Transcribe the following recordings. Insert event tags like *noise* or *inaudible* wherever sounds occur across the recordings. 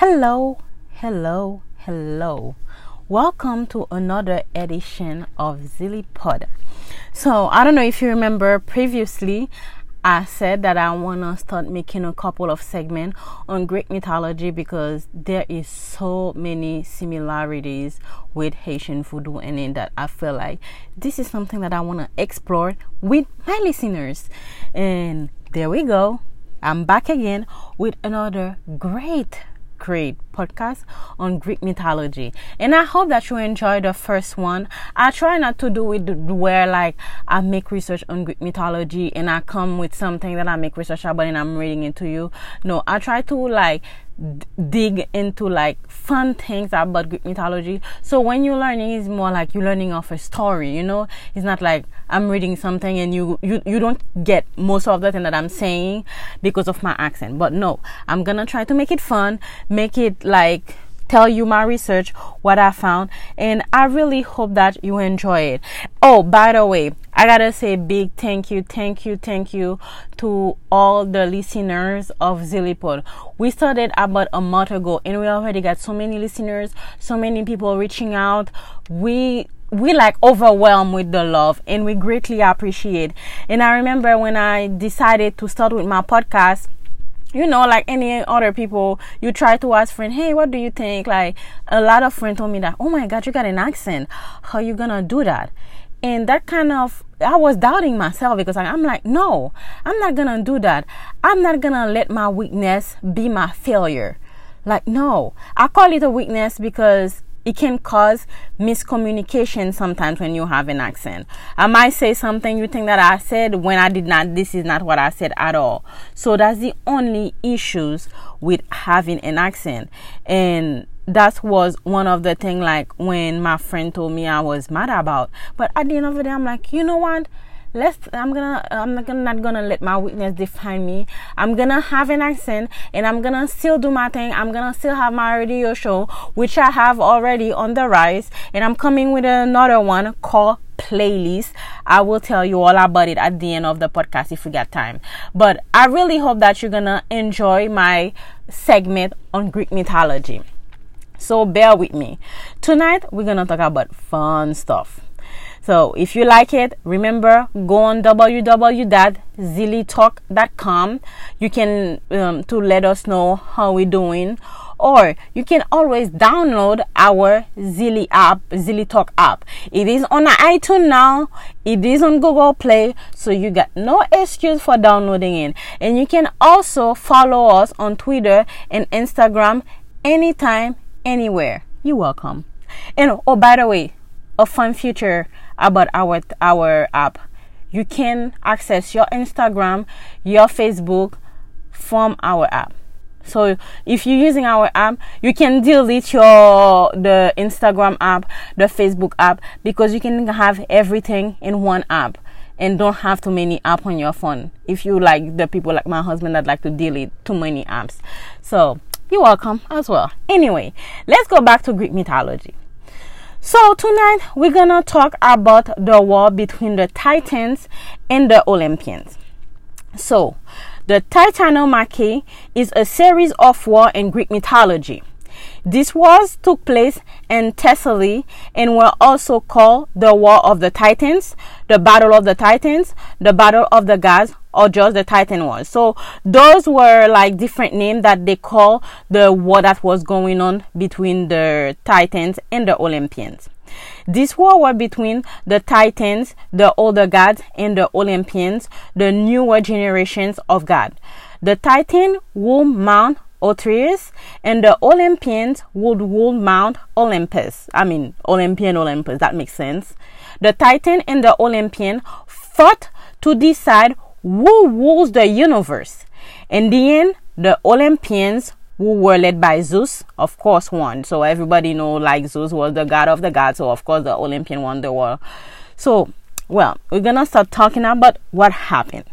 Hello, hello, hello. Welcome to another edition of ZillyPod. So, I don't know if you remember previously, I said that I want to start making a couple of segments on Greek mythology because there is so many similarities with Haitian voodoo and in that I feel like this is something that I want to explore with my listeners. And there we go. I'm back again with another great great podcast on Greek mythology. And I hope that you enjoyed the first one. I try not to do it where like I make research on Greek mythology and I come with something that I make research about and I'm reading it to you. No, I try to like dig into like fun things about Greek mythology. So when you're learning, it's more like you're learning off a story. You know, it's not like I'm reading something and you you you don't get most of the thing that I'm saying because of my accent. But no, I'm gonna try to make it fun, make it like tell you my research, what I found, and I really hope that you enjoy it. Oh, by the way, I gotta say big thank you, thank you, thank you to all the listeners of ZillyPod. We started about a month ago and we already got so many listeners, so many people reaching out. We we like overwhelmed with the love and we greatly appreciate. And I remember when I decided to start with my podcast, you know, like any other people, you try to ask friend, hey, what do you think? Like a lot of friends told me that, oh my God, you got an accent. How you gonna do that? And that kind of, I was doubting myself because I'm like, no, I'm not gonna do that. I'm not gonna let my weakness be my failure. Like, no, I call it a weakness because it can cause miscommunication sometimes when you have an accent. I might say something you think that I said when I did not, this is not what I said at all. So that's the only issues with having an accent. And that was one of the thing like when my friend told me I was mad about. But at the end of the day, I'm like, you know what? Let's i'm gonna i'm not gonna, not gonna let my weakness define me. I'm gonna have an accent and i'm gonna still do my thing. I'm gonna still have my radio show which i have already on the rise. And i'm coming with another one called playlist. I will tell you all about it at the end of the podcast if we got time. But i really hope that you're gonna enjoy my segment on greek mythology. So bear with me. Tonight we're gonna talk about fun stuff so if you like it, remember go on www.zillytalk.com. You can um, to let us know how we're doing, or you can always download our Zilly app, Zilly Talk app. It is on iTunes now. It is on Google Play, so you got no excuse for downloading it. And you can also follow us on Twitter and Instagram anytime, anywhere. You're welcome. And oh, by the way, a fun feature about our our app. You can access your Instagram, your Facebook from our app. So if you're using our app, you can delete your the Instagram app, the Facebook app because you can have everything in one app and don't have too many apps on your phone. If you like the people like my husband that like to delete too many apps. So you're welcome as well. Anyway, let's go back to Greek mythology. So, tonight we're gonna talk about the war between the Titans and the Olympians. So, the Titanomachy is a series of war in Greek mythology. These wars took place in Thessaly and were also called the War of the Titans, the Battle of the Titans, the Battle of the Gods, or just the Titan Wars. So those were like different names that they call the war that was going on between the Titans and the Olympians. This war was between the Titans, the older gods, and the Olympians, the newer generations of God. The Titan would mount Othrys, and the Olympians would rule Mount Olympus. I mean, Olympian Olympus, that makes sense. The Titan and the Olympian fought to decide who rules the universe. In the end, the Olympians who were led by Zeus, of course, won. So everybody know like Zeus was the god of the gods. So of course the Olympian won the war. So, well, we're gonna start talking about what happened.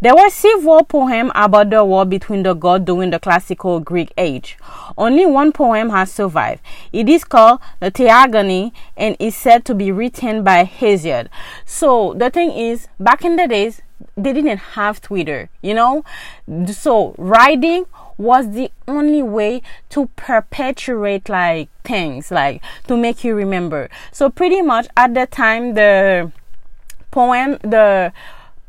There were several poems about the war between the gods during the classical Greek age. Only one poem has survived. It is called the Theogony and is said to be written by Hesiod. So the thing is, back in the days, they didn't have Twitter, you know? So writing was the only way to perpetuate like things, like to make you remember. So pretty much at the time the poem, the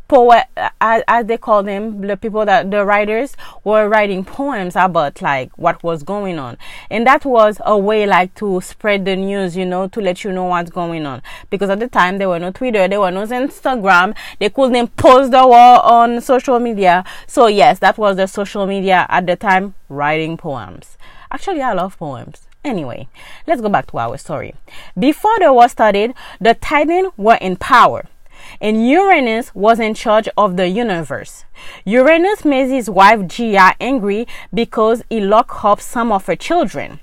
poet as, as, they call them the people that the writers were writing poems about like what was going on. And that was a way like to spread the news you know to let you know what's going on. Because at the time there were no twitter there were no instagram. They couldn't post the war on social media. So yes that was the social media at the time writing poems. Actually i love poems. Anyway, let's go back to our story. Before the war started, the Titan were in power and Uranus was in charge of the universe. Uranus made his wife Gaia angry because he locked up some of her children.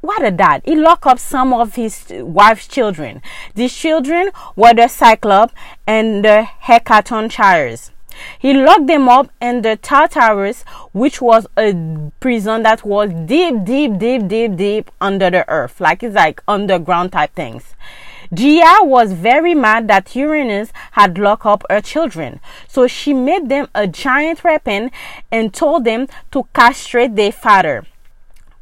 What a dad. He locked up some of his wife's children. These children were the Cyclops and the Hecatonchires. He locked them up in the Tartarus, which was a prison that was deep, deep, deep, deep, deep under the earth. Like it's like underground type things. Gaia was very mad that Uranus had locked up her children, so she made them a giant weapon and told them to castrate their father.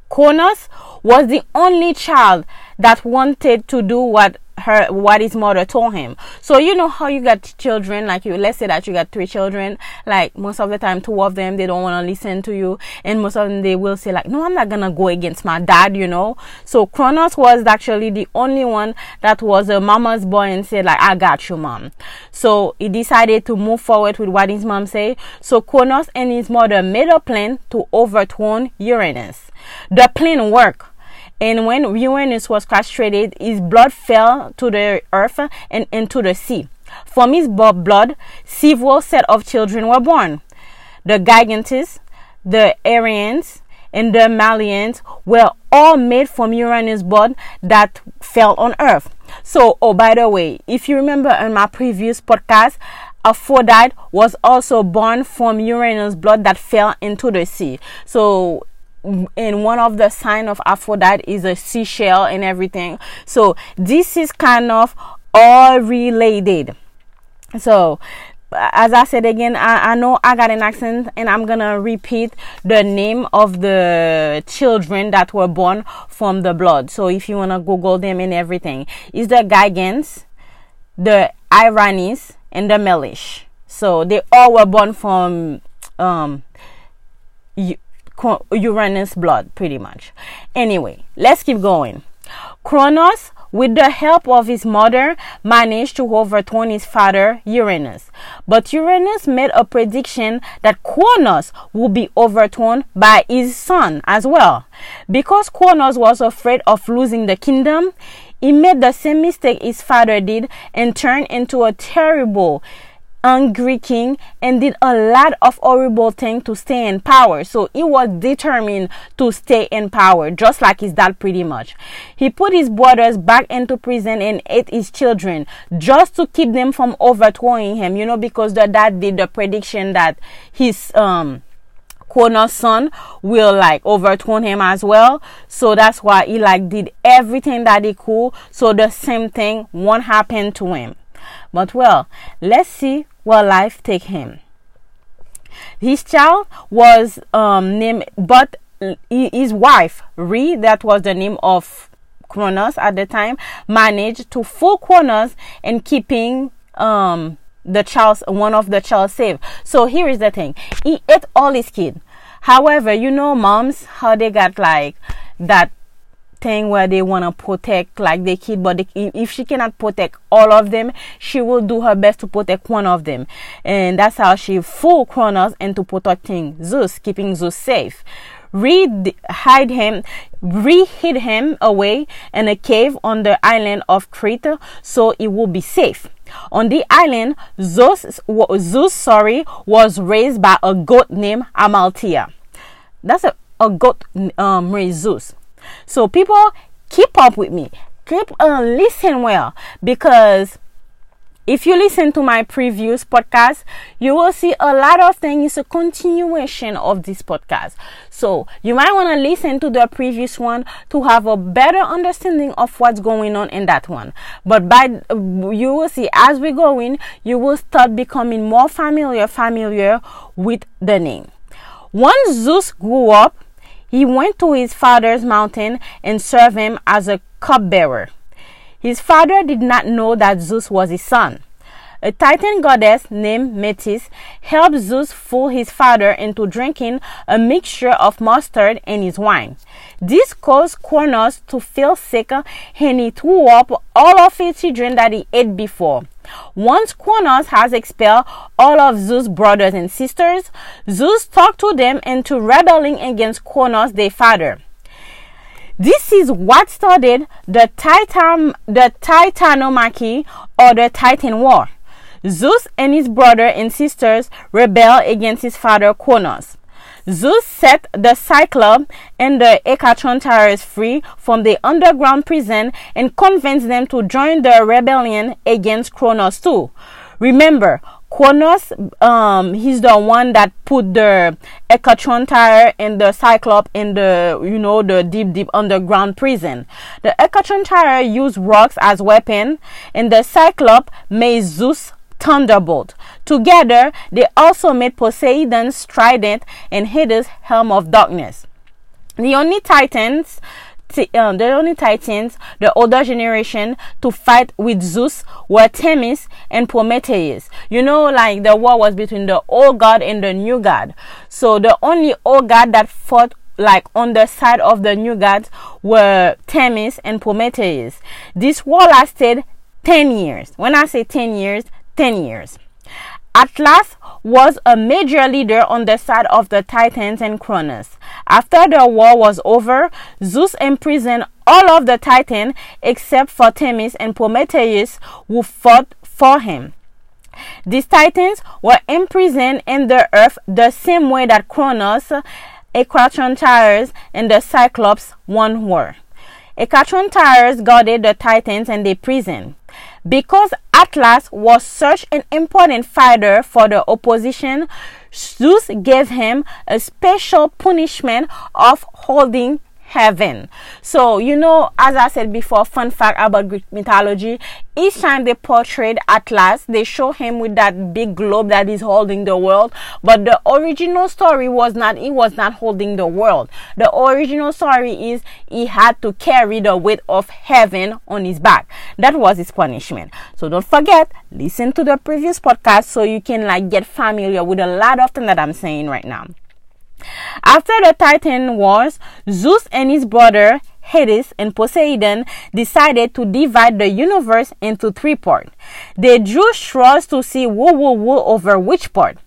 Kronos was the only child that wanted to do what her what his mother told him. So you know how you got children, like you let's say that you got three children, like most of the time two of them they don't want to listen to you and most of them they will say like no I'm not gonna go against my dad, you know. So Kronos was actually the only one that was a mama's boy and said like I got you mom. So he decided to move forward with what his mom said. So Kronos and his mother made a plan to overturn Uranus. The plan worked and when Uranus was castrated, his blood fell to the earth and into the sea. From his blood, several set of children were born. The Gigantes, the Arians, and the Malians were all made from Uranus blood that fell on earth. So, oh, by the way, if you remember in my previous podcast, Aphrodite was also born from Uranus blood that fell into the sea. So and one of the sign of Aphrodite is a seashell and everything. So this is kind of all related. So as I said again, I, I know I got an accent and I'm gonna repeat the name of the children that were born from the blood. So if you wanna Google them and everything, is the Gigans, the Iranis, and the Melish. So they all were born from um Uranus blood, pretty much. Anyway, let's keep going. Kronos, with the help of his mother, managed to overturn his father, Uranus. But Uranus made a prediction that Kronos would be overthrown by his son as well. Because Kronos was afraid of losing the kingdom, he made the same mistake his father did and turned into a terrible angry king and did a lot of horrible things to stay in power. So he was determined to stay in power, just like his dad pretty much. He put his brothers back into prison and ate his children just to keep them from overthrowing him, you know, because the dad did the prediction that his um Kronos' son will like overthrow him as well. So that's why he like did everything that he could. So the same thing won't happen to him. But well, let's see where life take him. His child was um, named, but his wife, Re, that was the name of Kronos at the time, managed to fool Kronos and keeping um, the child, one of the child safe. So here is the thing: he ate all his kid. However, you know, moms how they got like that thing where they want to protect like the kid but if she cannot protect all of them she will do her best to protect one of them and that's how she fooled Kronos into protecting Zeus keeping Zeus safe Re hide him, re hid him away in a cave on the island of Crete, so it will be safe. On the island, Zeus, Zeus sorry, was raised by a goat named Amalthea. That's a, a goat um, raised Zeus. So people keep up with me. Keep uh, listen well because if you listen to my previous podcast, you will see a lot of things. A continuation of this podcast. So you might want to listen to the previous one to have a better understanding of what's going on in that one. But by you will see as we go in, you will start becoming more familiar, familiar with the name. Once Zeus grew up, he went to his father's mountain and served him as a cupbearer. His father did not know that Zeus was his son. A Titan goddess named Metis helped Zeus fool his father into drinking a mixture of mustard in his wine. This caused Kronos to feel sick and he threw up all of his children that he ate before. Once Kronos has expelled all of Zeus' brothers and sisters, Zeus talked to them into rebelling against Kronos, their father. This is what started the Titan, the Titanomachy or the Titan War. Zeus and his brother and sisters rebel against his father Kronos. Zeus set the Cyclops and the Hecatontires free from the underground prison and convinced them to join the rebellion against Kronos too. Remember, Kronos, um, he's the one that put the Hecatontire and the Cyclops in the, you know, the deep, deep underground prison. The Hecatontire used rocks as weapon, and the Cyclops made Zeus thunderbolt. Together, they also made Poseidon's trident and Hades' helm of darkness. The only titans uh, the only titans, the older generation, to fight with Zeus were Themis and Prometheus. You know, like the war was between the old god and the new god. So the only old god that fought like on the side of the new gods were Themis and Prometheus. This war lasted 10 years. When I say 10 years, 10 years. Atlas was a major leader on the side of the Titans and Kronos. After the war was over, Zeus imprisoned all of the Titans except for Themis and Prometheus who fought for him. These Titans were imprisoned in the earth the same way that Kronos, Hecatontires, and the Cyclops one were. Hecatontires guarded the Titans and the prison. Because Atlas was such an important fighter for the opposition, Zeus gave him a special punishment of holding heaven. So, you know, as I said before, fun fact about Greek mythology, each time they portrayed Atlas, they show him with that big globe that is holding the world. But the original story was not, he was not holding the world. The original story is he had to carry the weight of heaven on his back. That was his punishment. So don't forget, listen to the previous podcast so you can like get familiar with a lot of things that I'm saying right now. After the Titan Wars, Zeus and his brother Hades and Poseidon decided to divide the universe into three parts. They drew straws to see who would rule over which part.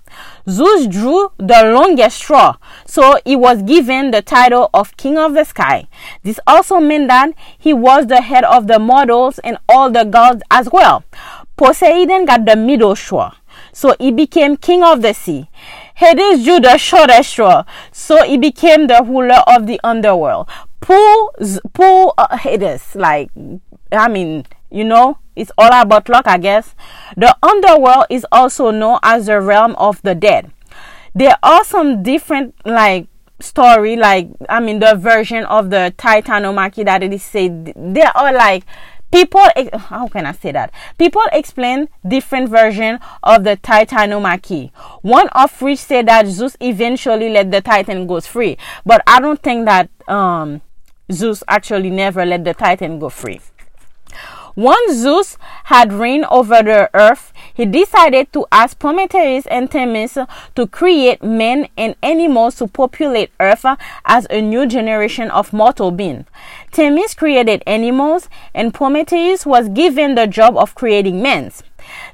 Zeus drew the longest straw, so he was given the title of King of the Sky. This also meant that he was the head of the mortals and all the gods as well. Poseidon got the middle straw, so he became King of the Sea. Hades the shortest straw, so he became the ruler of the underworld. Pull, pull uh, Hades, like, I mean, you know, it's all about luck, I guess. The underworld is also known as the realm of the dead. There are some different, like, story, like, I mean, the version of the Titanomachy that it is said, there are like people how can i say that? People explain different version of the titanomachy one of which said that zeus eventually let the titan go free. But i don't think that um, zeus actually never let the titan go free once Zeus had reigned over the earth, he decided to ask Prometheus and Themis to create men and animals to populate earth as a new generation of mortal beings. Themis created animals, and Prometheus was given the job of creating men.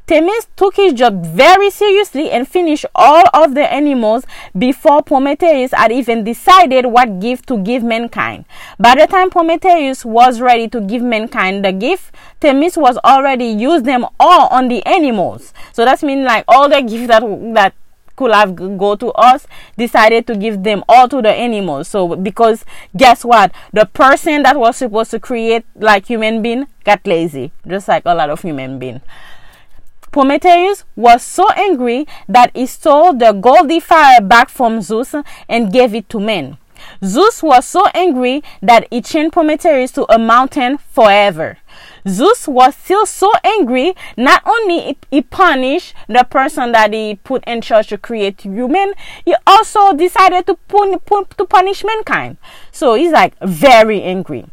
Themis took his job very seriously and finished all of the animals before Prometheus had even decided what gift to give mankind. By the time Prometheus was ready to give mankind the gift, Themis was already used them all on the animals. So that means like all the gifts that that could have go to us decided to give them all to the animals so because guess what the person that was supposed to create like human being got lazy just like a lot of human being Prometheus was so angry that he stole the golden fire back from Zeus and gave it to men. Zeus was so angry that he chained Prometheus to a mountain forever. Zeus was still so angry, not only he punished the person that he put in charge to create human, he also decided to, pun- pun- to punish mankind. So he's like very angry.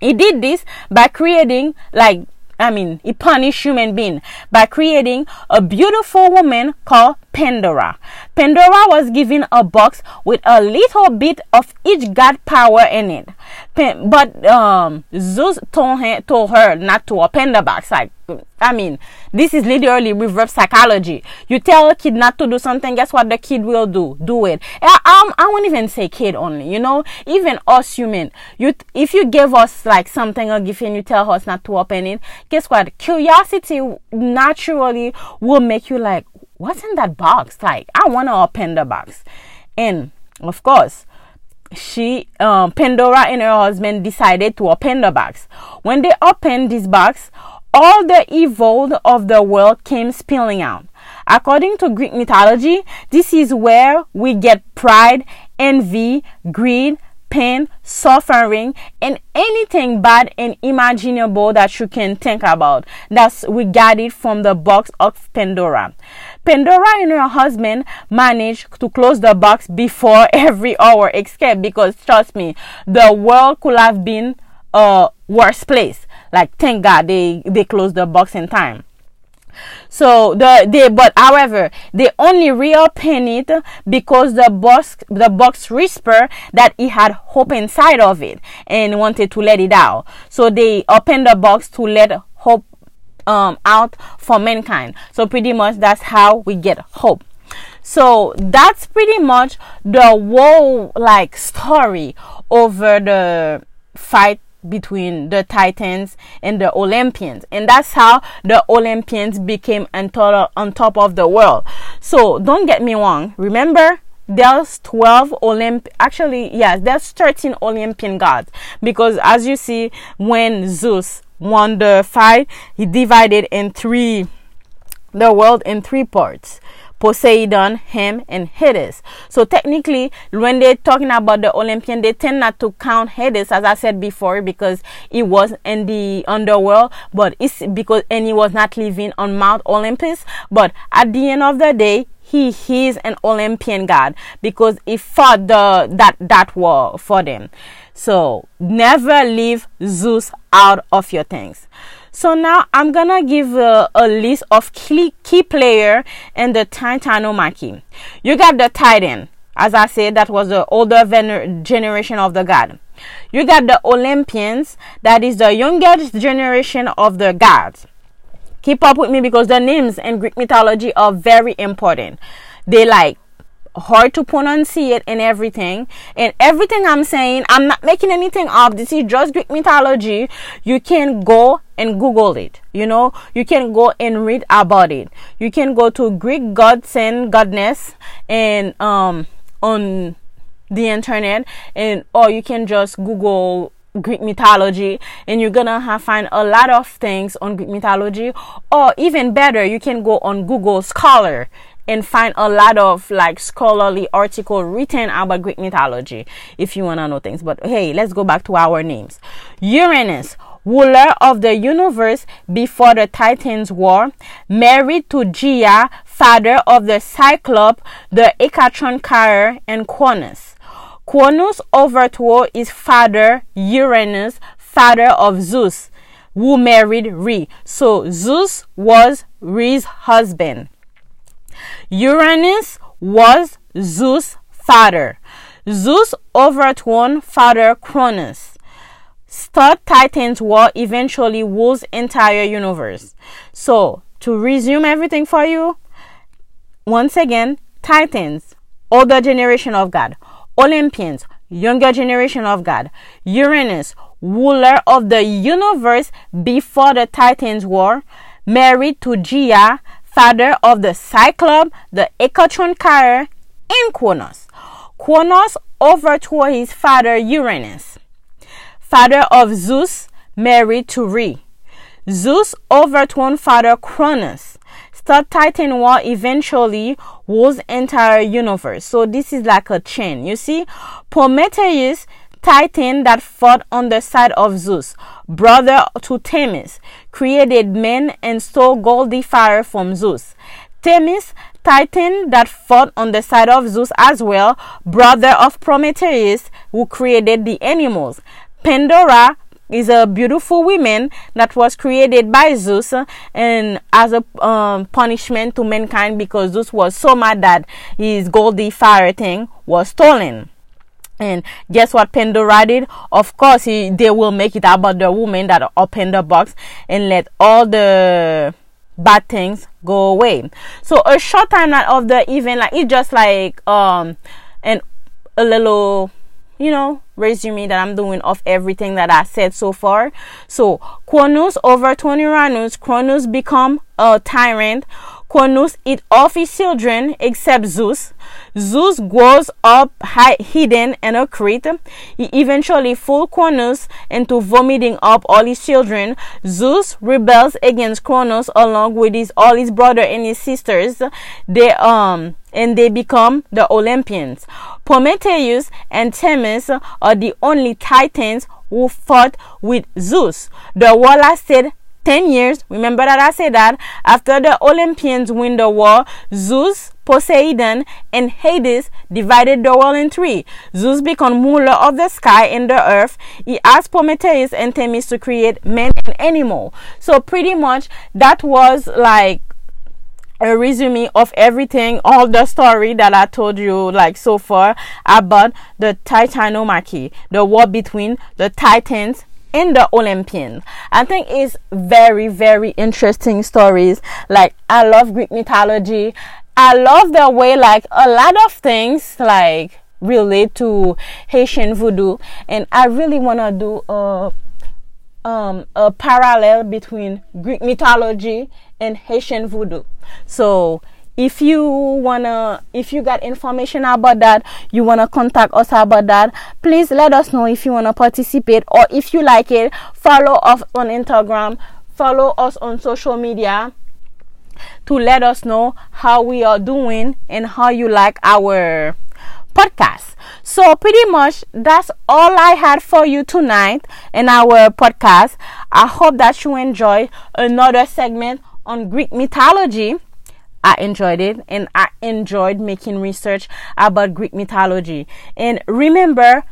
He did this by creating like I mean, he punished human being by creating a beautiful woman called Pandora. Pandora was given a box with a little bit of each god power in it. But um, Zeus told her, told her not to open the box. Like, I mean, this is literally reverse psychology. You tell a kid not to do something, guess what the kid will do? Do it. I, um, I won't even say kid only, you know, even us human. You, if you give us like something or gift and you tell us not to open it, guess what? Curiosity naturally will make you like, what's in that box? Like, I want to open the box. And of course, she, um, Pandora and her husband decided to open the box. When they opened this box, all the evil of the world came spilling out. According to Greek mythology, this is where we get pride, envy, greed, pain, suffering, and anything bad and imaginable that you can think about. That's we got it from the box of Pandora. Pandora and her husband managed to close the box before *laughs* every hour escape because trust me, the world could have been a worse place. Like thank God they they closed the box in time. So the they but however they only reopened it because the box the box whispered that he had hope inside of it and wanted to let it out. So they opened the box to let hope um, out for mankind. So pretty much that's how we get hope. So that's pretty much the whole like story over the fight between the Titans and the Olympians. And that's how the Olympians became on top of the world. So don't get me wrong. Remember, there's 12 Olymp actually yes there's 13 Olympian gods because as you see when Zeus won the fight he divided in three the world in three parts Poseidon, him, and Hades. So technically, when they're talking about the Olympian, they tend not to count Hades, as I said before, because he was in the underworld, but it's because and he was not living on Mount Olympus. But at the end of the day, he is an Olympian god because he fought the that that war for them. So never leave Zeus out of your things. So now I'm gonna give a, a list of key, key player in the Titanomachy. You got the Titan. As I said, that was the older vener- generation of the god. You got the Olympians, that is the youngest generation of the gods. Keep up with me because the names in Greek mythology are very important. They like hard to pronunciate and everything. And everything I'm saying, I'm not making anything up. This is just Greek mythology. You can go and Google it. You know, you can go and read about it. You can go to Greek gods and goddess and um on the internet and or you can just Google Greek mythology and you're gonna have find a lot of things on Greek mythology or even better you can go on Google Scholar and find a lot of like scholarly article written about Greek mythology if you want to know things. But hey, let's go back to our names. Uranus, ruler of the universe before the Titans war, married to Gaia, father of the Cyclops, the Hecatron carrier, and Cronus. Cronus overthrew his father Uranus, father of Zeus, who married Re. So Zeus was Re's husband. Uranus was Zeus' father. Zeus overthrew father Cronus. Star Titans war eventually rules entire universe. So to resume everything for you, once again, Titans, older generation of God, Olympians, younger generation of God, Uranus, ruler of the universe before the Titans war, married to Gaia, father of the Cyclops, the Hecatron carrier, and Cronus. Cronus overthrew his father Uranus, father of Zeus, married to Re. Zeus overthrew father Cronus. Star Titan war eventually rules entire universe. So this is like a chain. You see, Prometheus Titan that fought on the side of Zeus, brother to Themis, created men and stole golden fire from Zeus. Themis, Titan that fought on the side of Zeus as well, brother of Prometheus, who created the animals. Pandora is a beautiful woman that was created by Zeus and as a um, punishment to mankind because Zeus was so mad that his golden fire thing was stolen. And guess what Pandora did? Of course, he, they will make it about the woman that opened the box and let all the bad things go away. So a short time of the event, like it's just like um and a little you know resume that I'm doing of everything that I said so far. So Cronus overturn Uranus, Cronus become a tyrant. Cronus eat off his children except Zeus. Zeus grows up hidden in a crate. He eventually fools Cronus into vomiting up all his children. Zeus rebels against Cronus along with his all his brother and his sisters. They um and they become the Olympians. Prometheus and Themis are the only titans who fought with Zeus. The war lasted 10 years. Remember that I said that after the Olympians win the war, Zeus, Poseidon, and Hades divided the world in three. Zeus became ruler of the sky and the earth. He asked Prometheus and Themis to create man and animal. So pretty much that was like a resume of everything, all the story that I told you like so far about the Titanomachy, the war between the Titans in the Olympians. I think it's very, very interesting stories. Like I love Greek mythology. I love the way like a lot of things like relate to Haitian voodoo and I really wanna do a um a parallel between Greek mythology and Haitian voodoo. So if you wanna if you got information about that you wanna contact us about that please let us know if you wanna participate or if you like it. Follow us on instagram follow us on social media to let us know how we are doing and how you like our podcast. So pretty much that's all i had for you tonight in our podcast. I hope that you enjoy another segment on greek mythology I enjoyed it and I enjoyed making research about Greek mythology. And remember,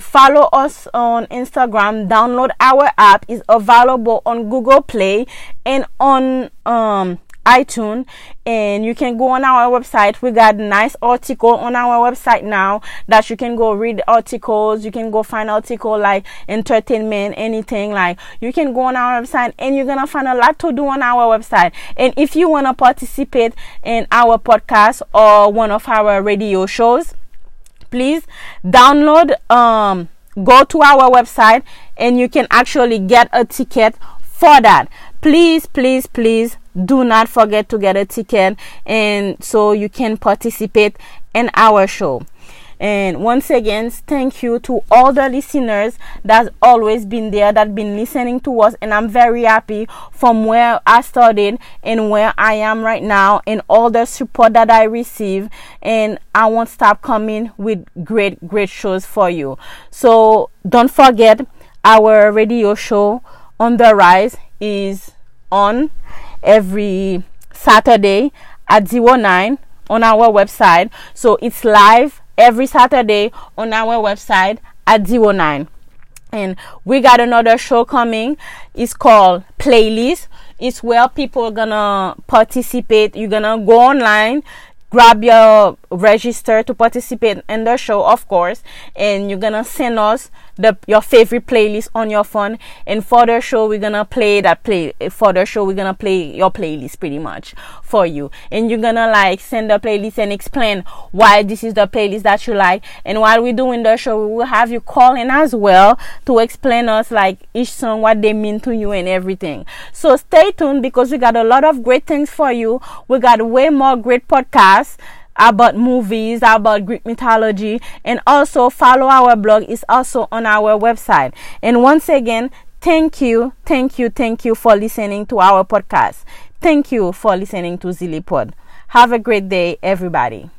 follow us on Instagram, download our app is available on Google Play and on um iTunes and you can go on our website. We got nice article on our website now that you can go read articles. You can go find article like entertainment, anything like you can go on our website and you're gonna find a lot to do on our website. And if you wanna participate in our podcast or one of our radio shows, please download um go to our website and you can actually get a ticket for that please please please do not forget to get a ticket and so you can participate in our show. And once again thank you to all the listeners that's always been there that been listening to us. And i'm very happy from where i started and where i am right now and all the support that i receive. And i won't stop coming with great great shows for you. So don't forget our radio show on the rise is on every Saturday at 09 on our website. So it's live every Saturday on our website at 09. And we got another show coming. It's called Playlist. It's where people are gonna participate. You're gonna go online, grab your register to participate in the show, of course, and you're gonna send us the your favorite playlist on your phone. And for the show, we're gonna play that play. For the show, we're gonna play your playlist pretty much for you, and you're gonna like send the playlist and explain why this is the playlist that you like. And while we're doing the show, we will have you call in as well to explain us like each song, what they mean to you, and everything. So stay tuned because we got a lot of great things for you. We got way more great podcasts about movies, about Greek mythology, and also follow our blog is also on our website. And once again, thank you, thank you, thank you for listening to our podcast. Thank you for listening to ZillyPod. Have a great day, everybody.